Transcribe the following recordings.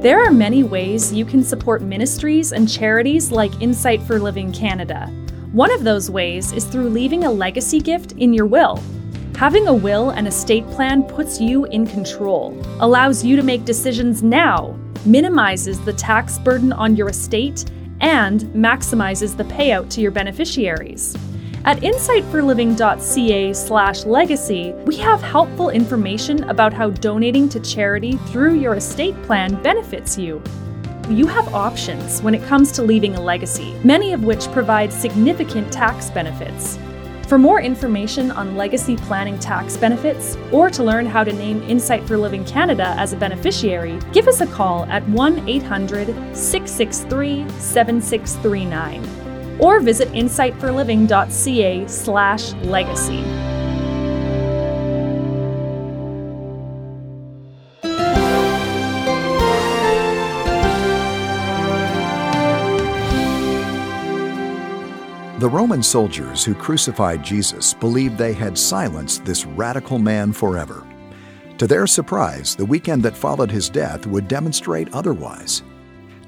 There are many ways you can support ministries and charities like Insight for Living Canada. One of those ways is through leaving a legacy gift in your will. Having a will and estate plan puts you in control, allows you to make decisions now, minimizes the tax burden on your estate, and maximizes the payout to your beneficiaries. At insightforliving.ca slash legacy, we have helpful information about how donating to charity through your estate plan benefits you. You have options when it comes to leaving a legacy, many of which provide significant tax benefits. For more information on legacy planning tax benefits, or to learn how to name Insight for Living Canada as a beneficiary, give us a call at 1 800 663 7639 or visit insightforliving.ca slash legacy. The Roman soldiers who crucified Jesus believed they had silenced this radical man forever. To their surprise, the weekend that followed his death would demonstrate otherwise.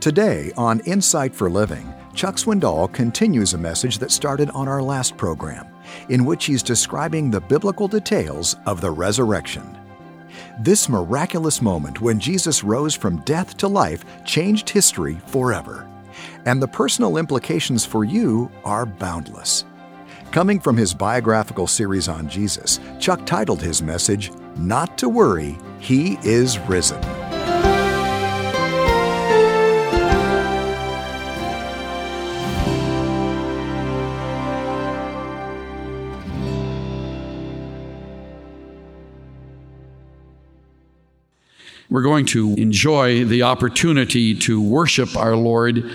Today on Insight for Living, Chuck Swindoll continues a message that started on our last program, in which he's describing the biblical details of the resurrection. This miraculous moment when Jesus rose from death to life changed history forever and the personal implications for you are boundless. Coming from his biographical series on Jesus, Chuck titled his message, Not to Worry, He is Risen. We're going to enjoy the opportunity to worship our Lord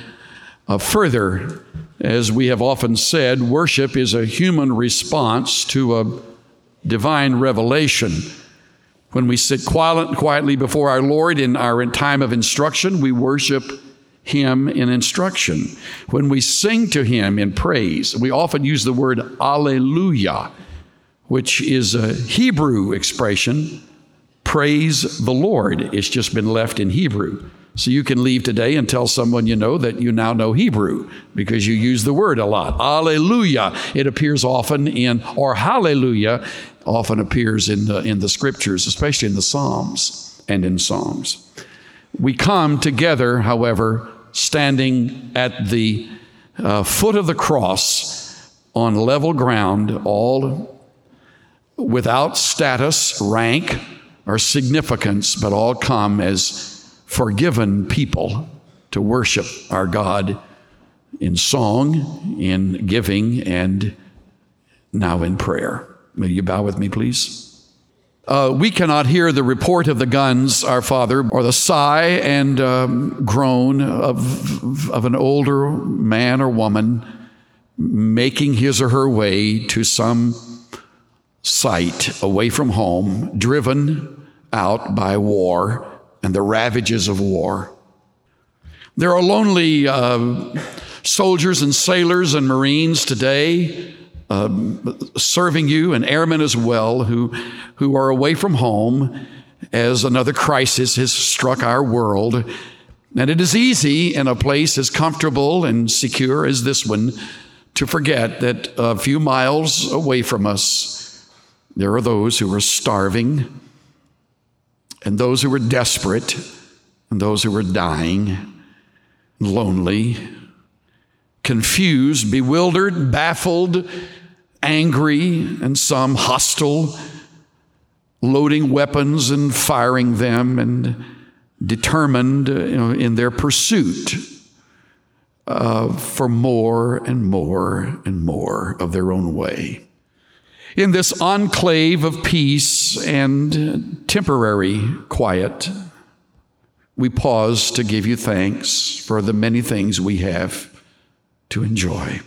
uh, further, as we have often said, worship is a human response to a divine revelation. When we sit quiet, quietly before our Lord in our time of instruction, we worship Him in instruction. When we sing to Him in praise, we often use the word Alleluia, which is a Hebrew expression. Praise the Lord. It's just been left in Hebrew. So you can leave today and tell someone you know that you now know Hebrew because you use the word a lot. Alleluia. It appears often in, or hallelujah often appears in the, in the scriptures, especially in the Psalms and in Psalms. We come together, however, standing at the uh, foot of the cross on level ground, all without status, rank, or significance, but all come as forgiven people to worship our God in song, in giving, and now in prayer. Will you bow with me, please? Uh, we cannot hear the report of the guns, our Father, or the sigh and um, groan of, of an older man or woman making his or her way to some site away from home, driven out by war and the ravages of war. There are lonely uh, soldiers and sailors and Marines today um, serving you, and airmen as well, who, who are away from home as another crisis has struck our world. And it is easy in a place as comfortable and secure as this one to forget that a few miles away from us, there are those who are starving and those who were desperate, and those who were dying, lonely, confused, bewildered, baffled, angry, and some hostile, loading weapons and firing them, and determined you know, in their pursuit uh, for more and more and more of their own way in this enclave of peace and temporary quiet, we pause to give you thanks for the many things we have to enjoy.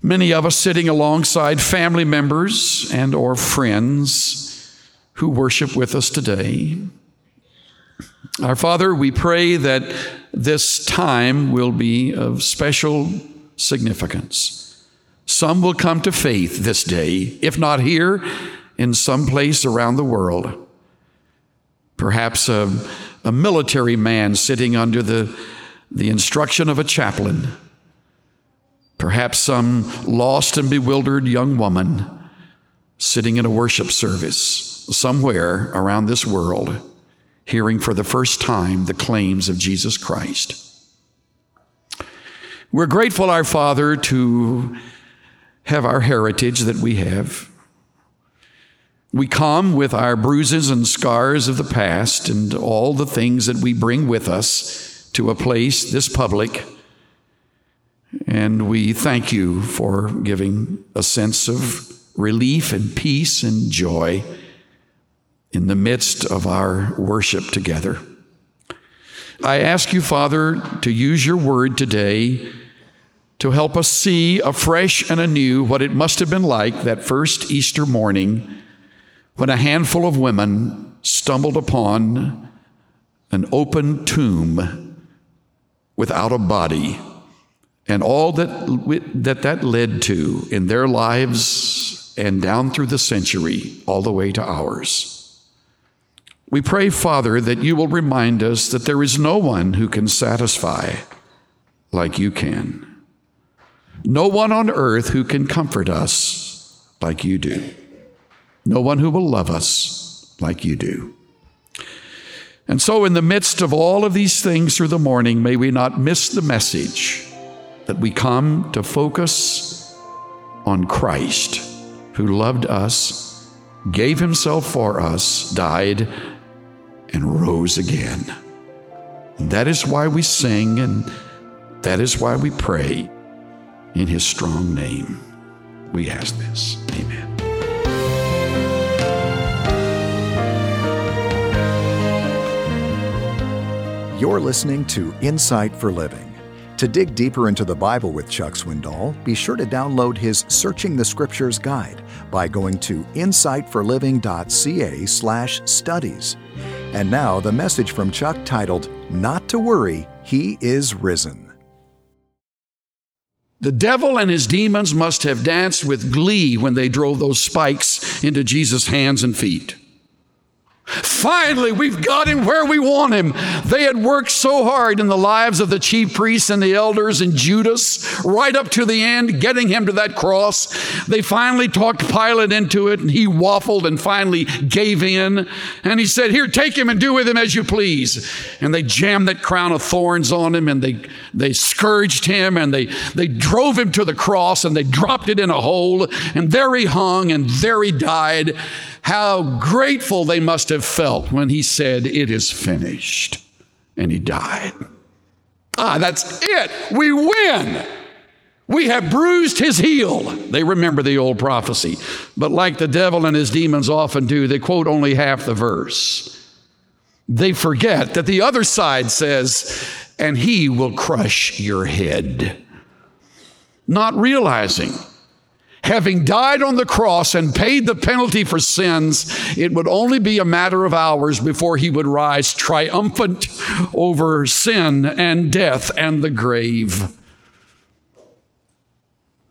Many of us sitting alongside family members and or friends who worship with us today. Our Father, we pray that this time will be of special significance. Some will come to faith this day, if not here, in some place around the world. Perhaps a, a military man sitting under the, the instruction of a chaplain, perhaps some lost and bewildered young woman sitting in a worship service somewhere around this world, hearing for the first time the claims of Jesus Christ. We're grateful, our Father, to have our heritage that we have. We come with our bruises and scars of the past and all the things that we bring with us to a place this public. And we thank you for giving a sense of relief and peace and joy in the midst of our worship together. I ask you, Father, to use your word today to help us see afresh and anew what it must have been like that first Easter morning when a handful of women stumbled upon an open tomb without a body and all that that, that led to in their lives and down through the century all the way to ours. We pray, Father, that you will remind us that there is no one who can satisfy like you can. No one on earth who can comfort us like you do. No one who will love us like you do. And so, in the midst of all of these things through the morning, may we not miss the message that we come to focus on Christ, who loved us, gave himself for us, died, and rose again. And that is why we sing, and that is why we pray. In his strong name, we ask this. Amen. You're listening to Insight for Living. To dig deeper into the Bible with Chuck Swindoll, be sure to download his Searching the Scriptures guide by going to insightforliving.ca/studies. And now the message from Chuck titled Not to Worry, He is Risen. The devil and his demons must have danced with glee when they drove those spikes into Jesus' hands and feet. Finally, we've got him where we want him. They had worked so hard in the lives of the chief priests and the elders and Judas, right up to the end, getting him to that cross. They finally talked Pilate into it, and he waffled and finally gave in. And he said, Here, take him and do with him as you please. And they jammed that crown of thorns on him, and they, they scourged him, and they, they drove him to the cross, and they dropped it in a hole, and there he hung, and there he died how grateful they must have felt when he said, It is finished. And he died. Ah, that's it. We win. We have bruised his heel. They remember the old prophecy. But like the devil and his demons often do, they quote only half the verse. They forget that the other side says, and he will crush your head. Not realizing having died on the cross and paid the penalty for sins, it would only be a matter of hours before he would rise triumphant over sin and death and the grave.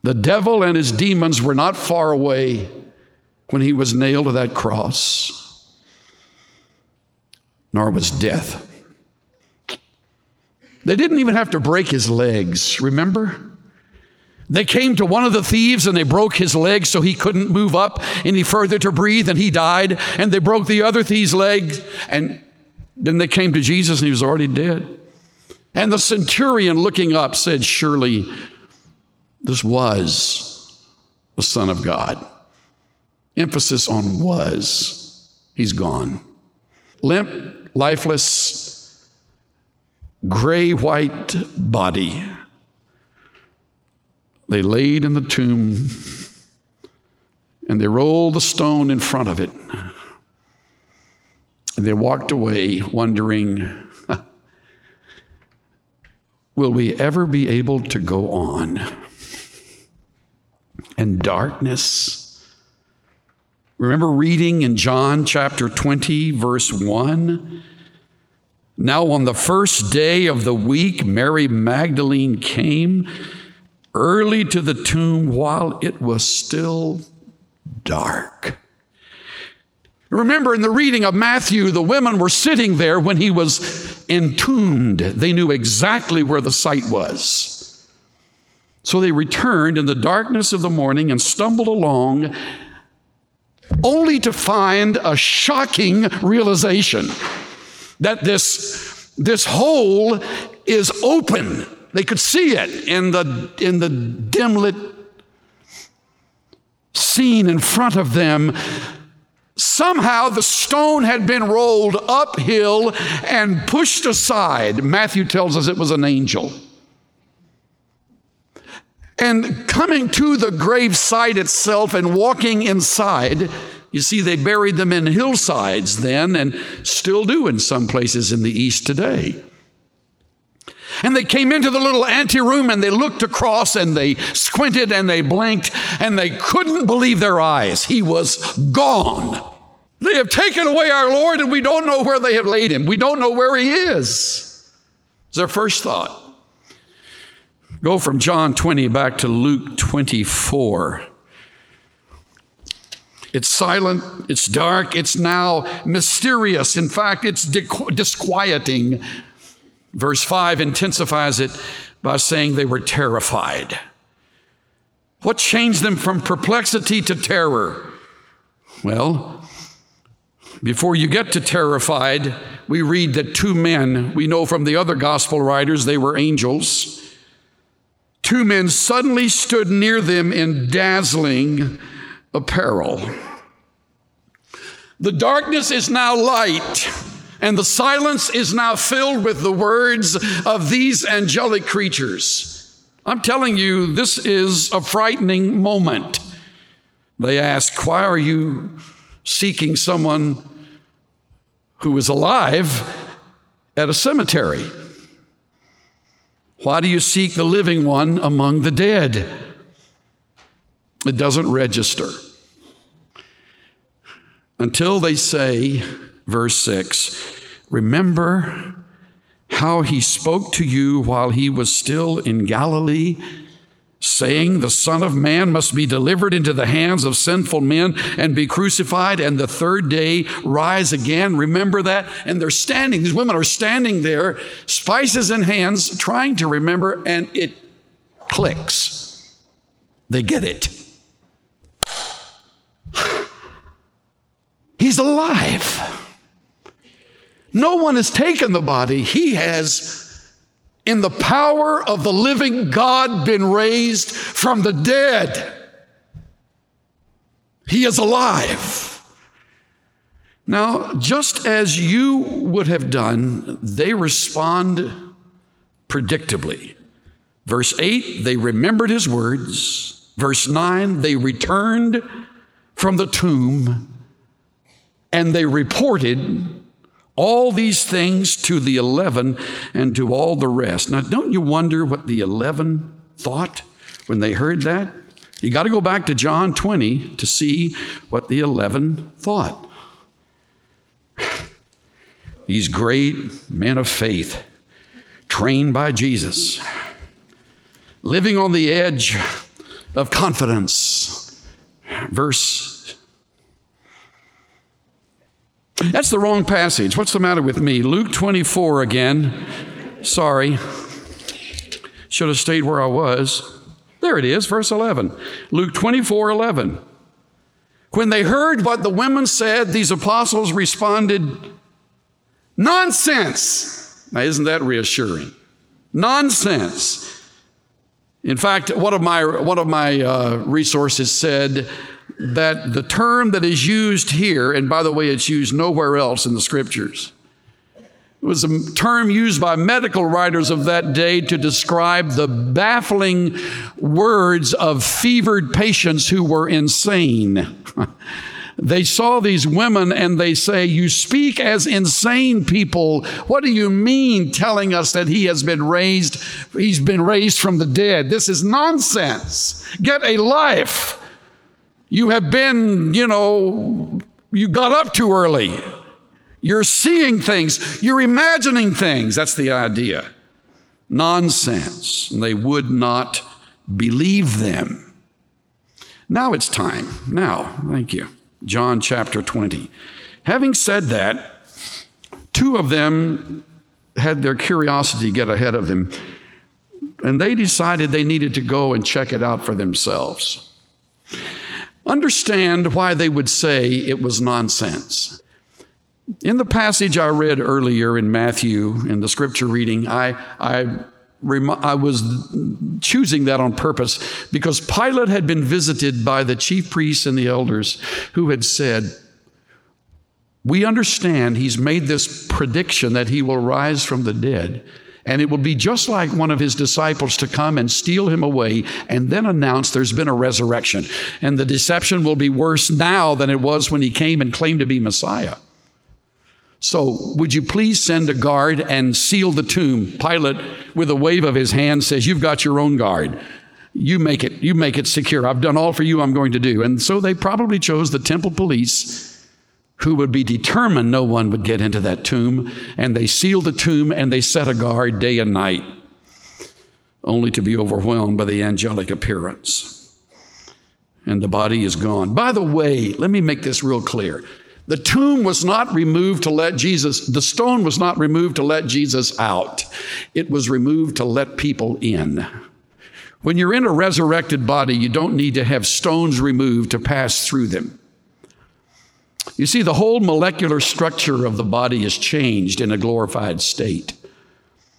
The devil and his demons were not far away when he was nailed to that cross, nor was death. They didn't even have to break his legs, remember? They came to one of the thieves and they broke his leg so he couldn't move up any further to breathe and he died. And they broke the other thief's leg and then they came to Jesus and he was already dead. And the centurion looking up said, Surely this was the Son of God. Emphasis on was. He's gone. Limp, lifeless, gray white body they laid in the tomb and they rolled the stone in front of it. And they walked away wondering, will we ever be able to go on? And darkness. Remember reading in John chapter 20, verse 1? Now, on the first day of the week, Mary Magdalene came early to the tomb while it was still dark. Remember in the reading of Matthew, the women were sitting there when he was entombed. They knew exactly where the site was. So they returned in the darkness of the morning and stumbled along, only to find a shocking realization that this, this hole is open. They could see it in the, in the dim lit scene in front of them Somehow the stone had been rolled uphill and pushed aside. Matthew tells us it was an angel. And coming to the grave site itself and walking inside, you see, they buried them in hillsides then and still do in some places in the East today. And they came into the little anteroom and they looked across and they squinted and they blinked and they couldn't believe their eyes. He was gone. They have taken away our Lord and we don't know where they have laid him. We don't know where he is. It's their first thought. Go from John 20 back to Luke 24. It's silent, it's dark, it's now mysterious. In fact, it's disquieting. Verse 5 intensifies it by saying they were terrified. What changed them from perplexity to terror? Well, before you get to terrified, we read that two men, we know from the other gospel writers, they were angels. Two men suddenly stood near them in dazzling apparel. The darkness is now light. And the silence is now filled with the words of these angelic creatures. I'm telling you, this is a frightening moment. They ask, Why are you seeking someone who is alive at a cemetery? Why do you seek the living one among the dead? It doesn't register. Until they say, verse 6 Remember how he spoke to you while he was still in Galilee, saying, The Son of Man must be delivered into the hands of sinful men and be crucified, and the third day rise again. Remember that? And they're standing, these women are standing there, spices in hands, trying to remember, and it clicks. They get it. He's alive. No one has taken the body. He has, in the power of the living God, been raised from the dead. He is alive. Now, just as you would have done, they respond predictably. Verse 8, they remembered his words. Verse 9, they returned from the tomb and they reported all these things to the 11 and to all the rest. Now, don't you wonder what the 11 thought when they heard that? You got to go back to John 20 to see what the 11 thought. These great men of faith, trained by Jesus, living on the edge of confidence. Verse That's the wrong passage. What's the matter with me? Luke 24 again. Sorry. Should have stayed where I was. There it is, verse 11. Luke 24 11. When they heard what the women said, these apostles responded, Nonsense! Now, isn't that reassuring? Nonsense. In fact, one of my, one of my uh, resources said, that the term that is used here, and by the way, it's used nowhere else in the scriptures, it was a term used by medical writers of that day to describe the baffling words of fevered patients who were insane. they saw these women and they say, You speak as insane people. What do you mean telling us that he has been raised? He's been raised from the dead. This is nonsense. Get a life. You have been, you know, you got up too early. You're seeing things, you're imagining things. That's the idea. Nonsense. And they would not believe them. Now it's time. Now, thank you. John chapter 20. Having said that, two of them had their curiosity get ahead of them, and they decided they needed to go and check it out for themselves. Understand why they would say it was nonsense. In the passage I read earlier in Matthew, in the scripture reading, I, I, I was choosing that on purpose because Pilate had been visited by the chief priests and the elders who had said, We understand he's made this prediction that he will rise from the dead. And it will be just like one of his disciples to come and steal him away and then announce there's been a resurrection. And the deception will be worse now than it was when he came and claimed to be Messiah. So, would you please send a guard and seal the tomb? Pilate, with a wave of his hand, says, You've got your own guard. You make it, you make it secure. I've done all for you I'm going to do. And so they probably chose the temple police who would be determined no one would get into that tomb. And they sealed the tomb and they set a guard day and night, only to be overwhelmed by the angelic appearance. And the body is gone. By the way, let me make this real clear. The tomb was not removed to let Jesus, the stone was not removed to let Jesus out. It was removed to let people in. When you're in a resurrected body, you don't need to have stones removed to pass through them. You see, the whole molecular structure of the body is changed in a glorified state.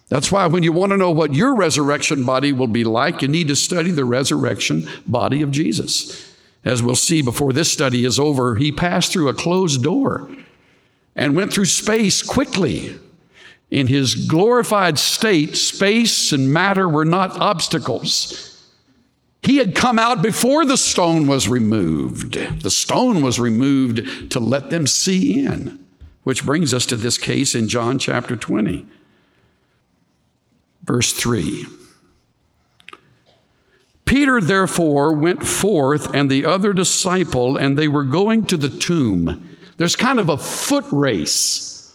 That's why when you want to know what your resurrection body will be like, you need to study the resurrection body of Jesus. As we'll see before this study is over, he passed through a closed door and went through space quickly. In his glorified state, space and matter were not obstacles. He had come out before the stone was removed. The stone was removed to let them see in, which brings us to this case in John chapter 20, verse 3. Peter, therefore, went forth and the other disciple, and they were going to the tomb. There's kind of a foot race.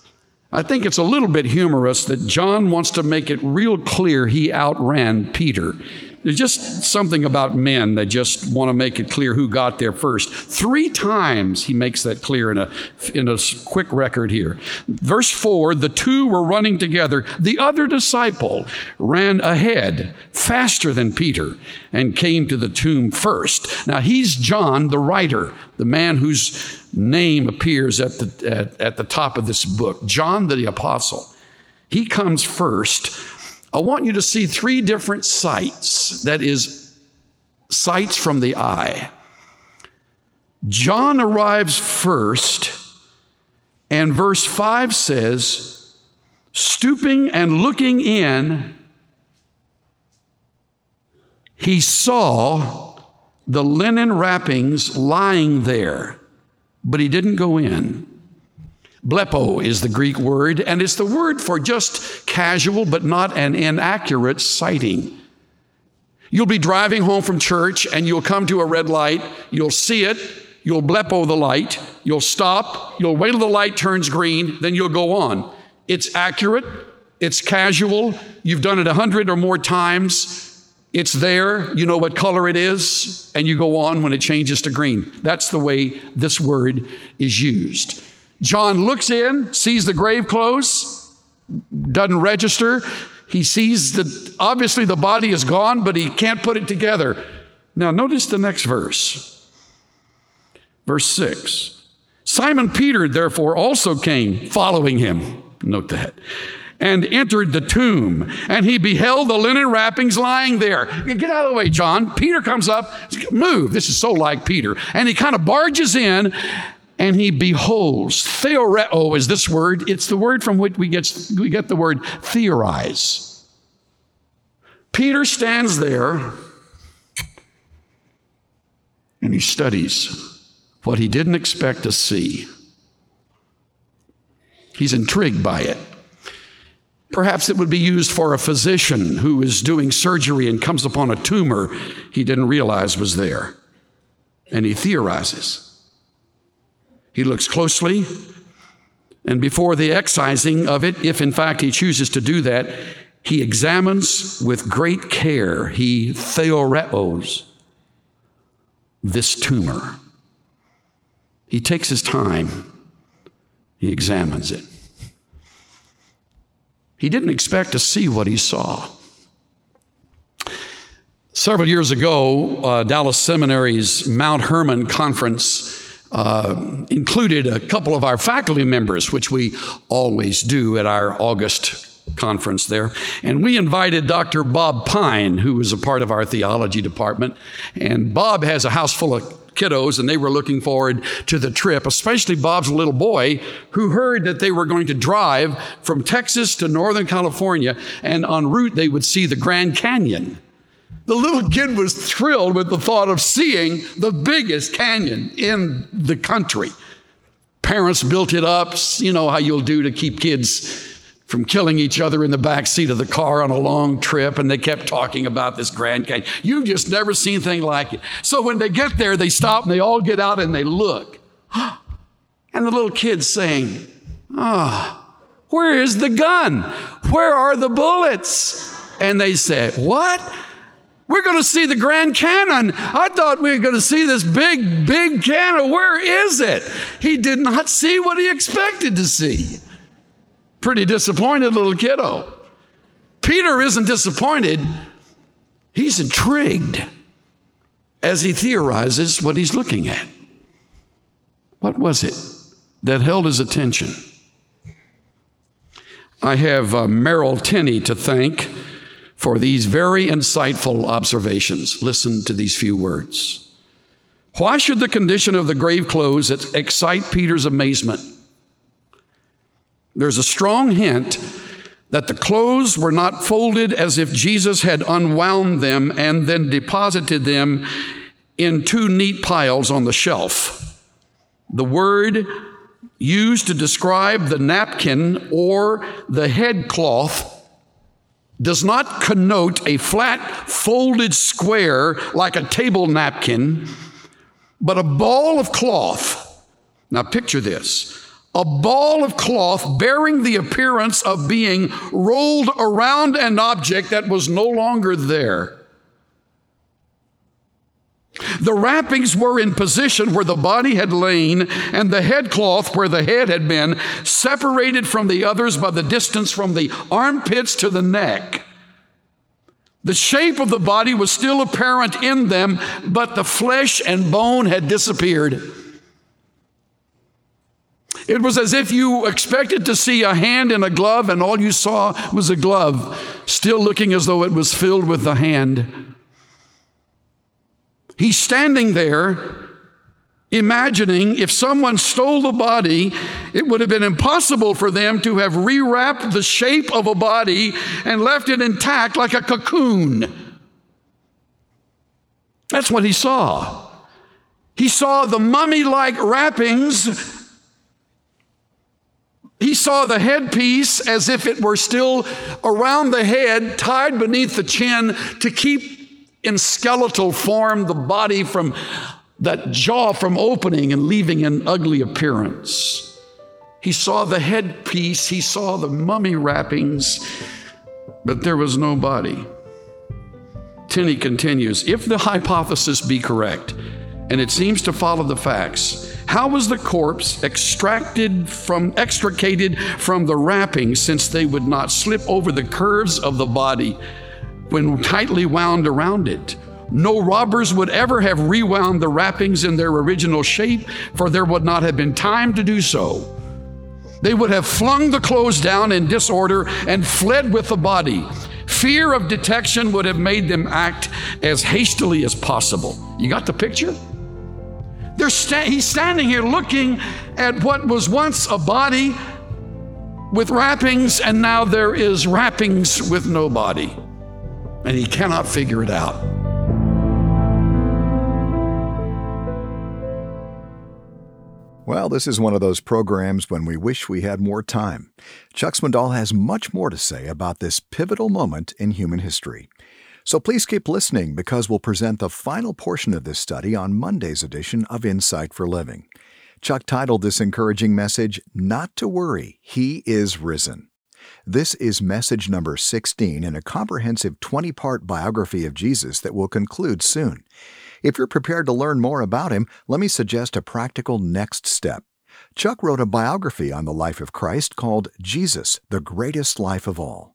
I think it's a little bit humorous that John wants to make it real clear he outran Peter. There's just something about men that just want to make it clear who got there first. Three times he makes that clear in a, in a quick record here. Verse 4 the two were running together. The other disciple ran ahead faster than Peter and came to the tomb first. Now he's John, the writer, the man whose name appears at the, at, at the top of this book, John the Apostle. He comes first I want you to see three different sights that is, sights from the eye. John arrives first, and verse 5 says, stooping and looking in, he saw the linen wrappings lying there, but he didn't go in. Blepo is the Greek word, and it's the word for just casual but not an inaccurate sighting. You'll be driving home from church and you'll come to a red light, you'll see it, you'll blepo the light, you'll stop, you'll wait till the light turns green, then you'll go on. It's accurate, it's casual, you've done it a hundred or more times. It's there, you know what color it is, and you go on when it changes to green. That's the way this word is used. John looks in, sees the grave clothes, doesn't register. He sees that obviously the body is gone, but he can't put it together. Now, notice the next verse. Verse 6. Simon Peter, therefore, also came following him. Note that. And entered the tomb, and he beheld the linen wrappings lying there. Get out of the way, John. Peter comes up, move. This is so like Peter. And he kind of barges in, and he beholds. Theoreo is this word. It's the word from which we get, we get the word theorize. Peter stands there and he studies what he didn't expect to see. He's intrigued by it. Perhaps it would be used for a physician who is doing surgery and comes upon a tumor he didn't realize was there. And he theorizes. He looks closely, and before the excising of it, if in fact he chooses to do that, he examines with great care, he theoreos this tumor. He takes his time he examines it. He didn't expect to see what he saw. Several years ago, uh, Dallas Seminary's Mount Hermon conference uh, included a couple of our faculty members, which we always do at our August conference there. And we invited Dr. Bob Pyne, who was a part of our theology department. And Bob has a house full of kiddos, and they were looking forward to the trip, especially Bob's little boy, who heard that they were going to drive from Texas to Northern California, and en route they would see the Grand Canyon. The little kid was thrilled with the thought of seeing the biggest canyon in the country. Parents built it up, you know how you'll do to keep kids from killing each other in the back seat of the car on a long trip, and they kept talking about this Grand Canyon. You've just never seen anything like it. So when they get there, they stop and they all get out and they look. And the little kid's saying, Ah, oh, where is the gun? Where are the bullets? And they say What? We're going to see the Grand Canyon. I thought we were going to see this big, big canyon. Where is it? He did not see what he expected to see. Pretty disappointed little kiddo. Peter isn't disappointed, he's intrigued as he theorizes what he's looking at. What was it that held his attention? I have uh, Merrill Tenney to thank for these very insightful observations. Listen to these few words. Why should the condition of the grave clothes excite Peter's amazement? There's a strong hint that the clothes were not folded as if Jesus had unwound them and then deposited them in two neat piles on the shelf. The word used to describe the napkin or the headcloth does not connote a flat folded square like a table napkin, but a ball of cloth. Now picture this a ball of cloth bearing the appearance of being rolled around an object that was no longer there. The wrappings were in position where the body had lain, and the headcloth where the head had been, separated from the others by the distance from the armpits to the neck. The shape of the body was still apparent in them, but the flesh and bone had disappeared. It was as if you expected to see a hand in a glove, and all you saw was a glove, still looking as though it was filled with the hand. He's standing there imagining if someone stole the body, it would have been impossible for them to have rewrapped the shape of a body and left it intact like a cocoon. That's what he saw. He saw the mummy like wrappings. He saw the headpiece as if it were still around the head, tied beneath the chin to keep in skeletal form the body from that jaw from opening and leaving an ugly appearance. He saw the headpiece, he saw the mummy wrappings, but there was no body. Tenney continues if the hypothesis be correct, and it seems to follow the facts, how was the corpse extracted from extricated from the wrappings since they would not slip over the curves of the body when tightly wound around it. No robbers would ever have rewound the wrappings in their original shape, for there would not have been time to do so. They would have flung the clothes down in disorder and fled with the body. Fear of detection would have made them act as hastily as possible. You got the picture? Sta- he's standing here looking at what was once a body with wrappings, and now there is wrappings with no body and he cannot figure it out. Well, this is one of those programs when we wish we had more time. Chuck Swindoll has much more to say about this pivotal moment in human history. So please keep listening because we'll present the final portion of this study on Monday's edition of Insight for Living. Chuck titled this encouraging message, Not to Worry, He is Risen. This is message number 16 in a comprehensive 20 part biography of Jesus that will conclude soon. If you're prepared to learn more about him, let me suggest a practical next step. Chuck wrote a biography on the life of Christ called Jesus, the Greatest Life of All.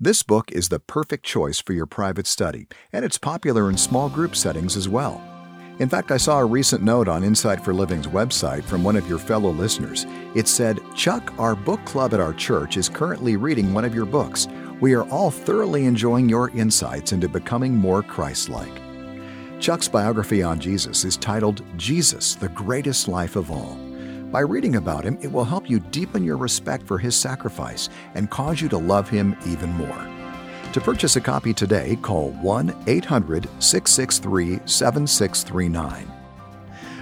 This book is the perfect choice for your private study, and it's popular in small group settings as well. In fact, I saw a recent note on Insight for Living's website from one of your fellow listeners. It said, Chuck, our book club at our church is currently reading one of your books. We are all thoroughly enjoying your insights into becoming more Christ like. Chuck's biography on Jesus is titled Jesus, the Greatest Life of All. By reading about him, it will help you deepen your respect for his sacrifice and cause you to love him even more. To purchase a copy today, call 1 800 663 7639.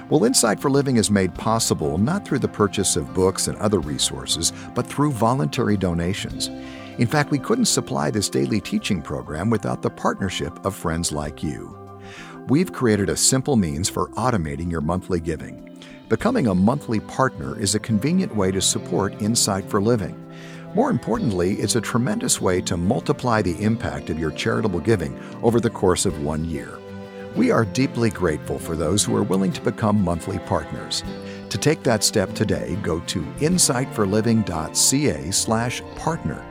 Well, Insight for Living is made possible not through the purchase of books and other resources, but through voluntary donations. In fact, we couldn't supply this daily teaching program without the partnership of friends like you. We've created a simple means for automating your monthly giving. Becoming a monthly partner is a convenient way to support Insight for Living. More importantly, it's a tremendous way to multiply the impact of your charitable giving over the course of one year. We are deeply grateful for those who are willing to become monthly partners. To take that step today, go to insightforliving.ca/partner.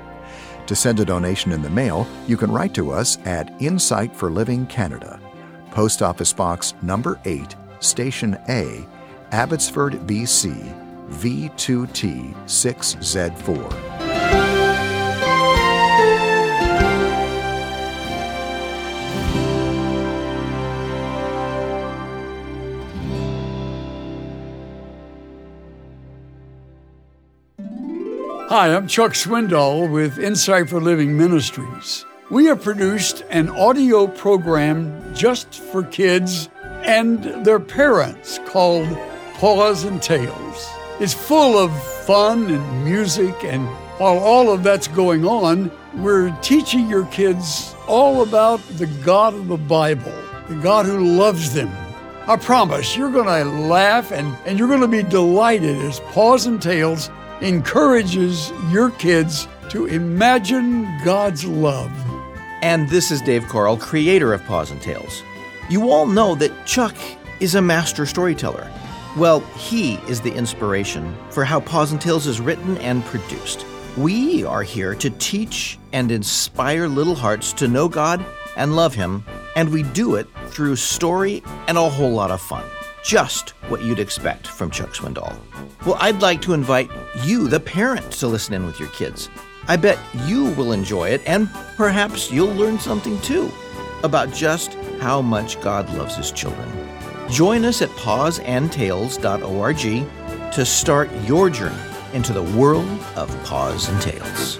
To send a donation in the mail, you can write to us at Insight for Living Canada, Post Office Box number 8, Station A, Abbotsford, BC, V2T Hi, I'm Chuck Swindoll with Insight for Living Ministries. We have produced an audio program just for kids and their parents called Paws and Tales. It's full of fun and music, and while all of that's going on, we're teaching your kids all about the God of the Bible, the God who loves them. I promise you're going to laugh and, and you're going to be delighted as Paws and Tales encourages your kids to imagine God's love. And this is Dave Carl, creator of Paws and Tales. You all know that Chuck is a master storyteller. Well, he is the inspiration for how Paws and Tales is written and produced. We are here to teach and inspire little hearts to know God and love Him, and we do it through story and a whole lot of fun just what you'd expect from Chuck Swindoll. Well, I'd like to invite you, the parent, to listen in with your kids. I bet you will enjoy it, and perhaps you'll learn something too about just how much God loves His children. Join us at pawsandtales.org to start your journey into the world of Paws and Tales.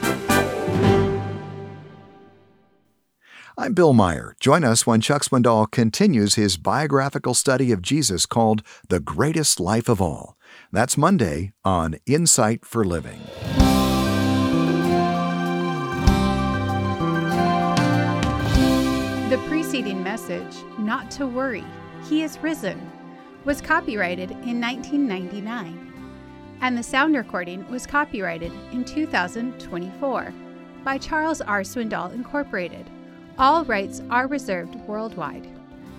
I'm Bill Meyer. Join us when Chuck Swindoll continues his biographical study of Jesus called The Greatest Life of All. That's Monday on Insight for Living. The preceding message, Not to Worry, He is Risen, was copyrighted in 1999, and the sound recording was copyrighted in 2024 by Charles R. Swindoll Incorporated. All rights are reserved worldwide.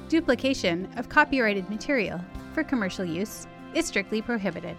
Duplication of copyrighted material for commercial use is strictly prohibited.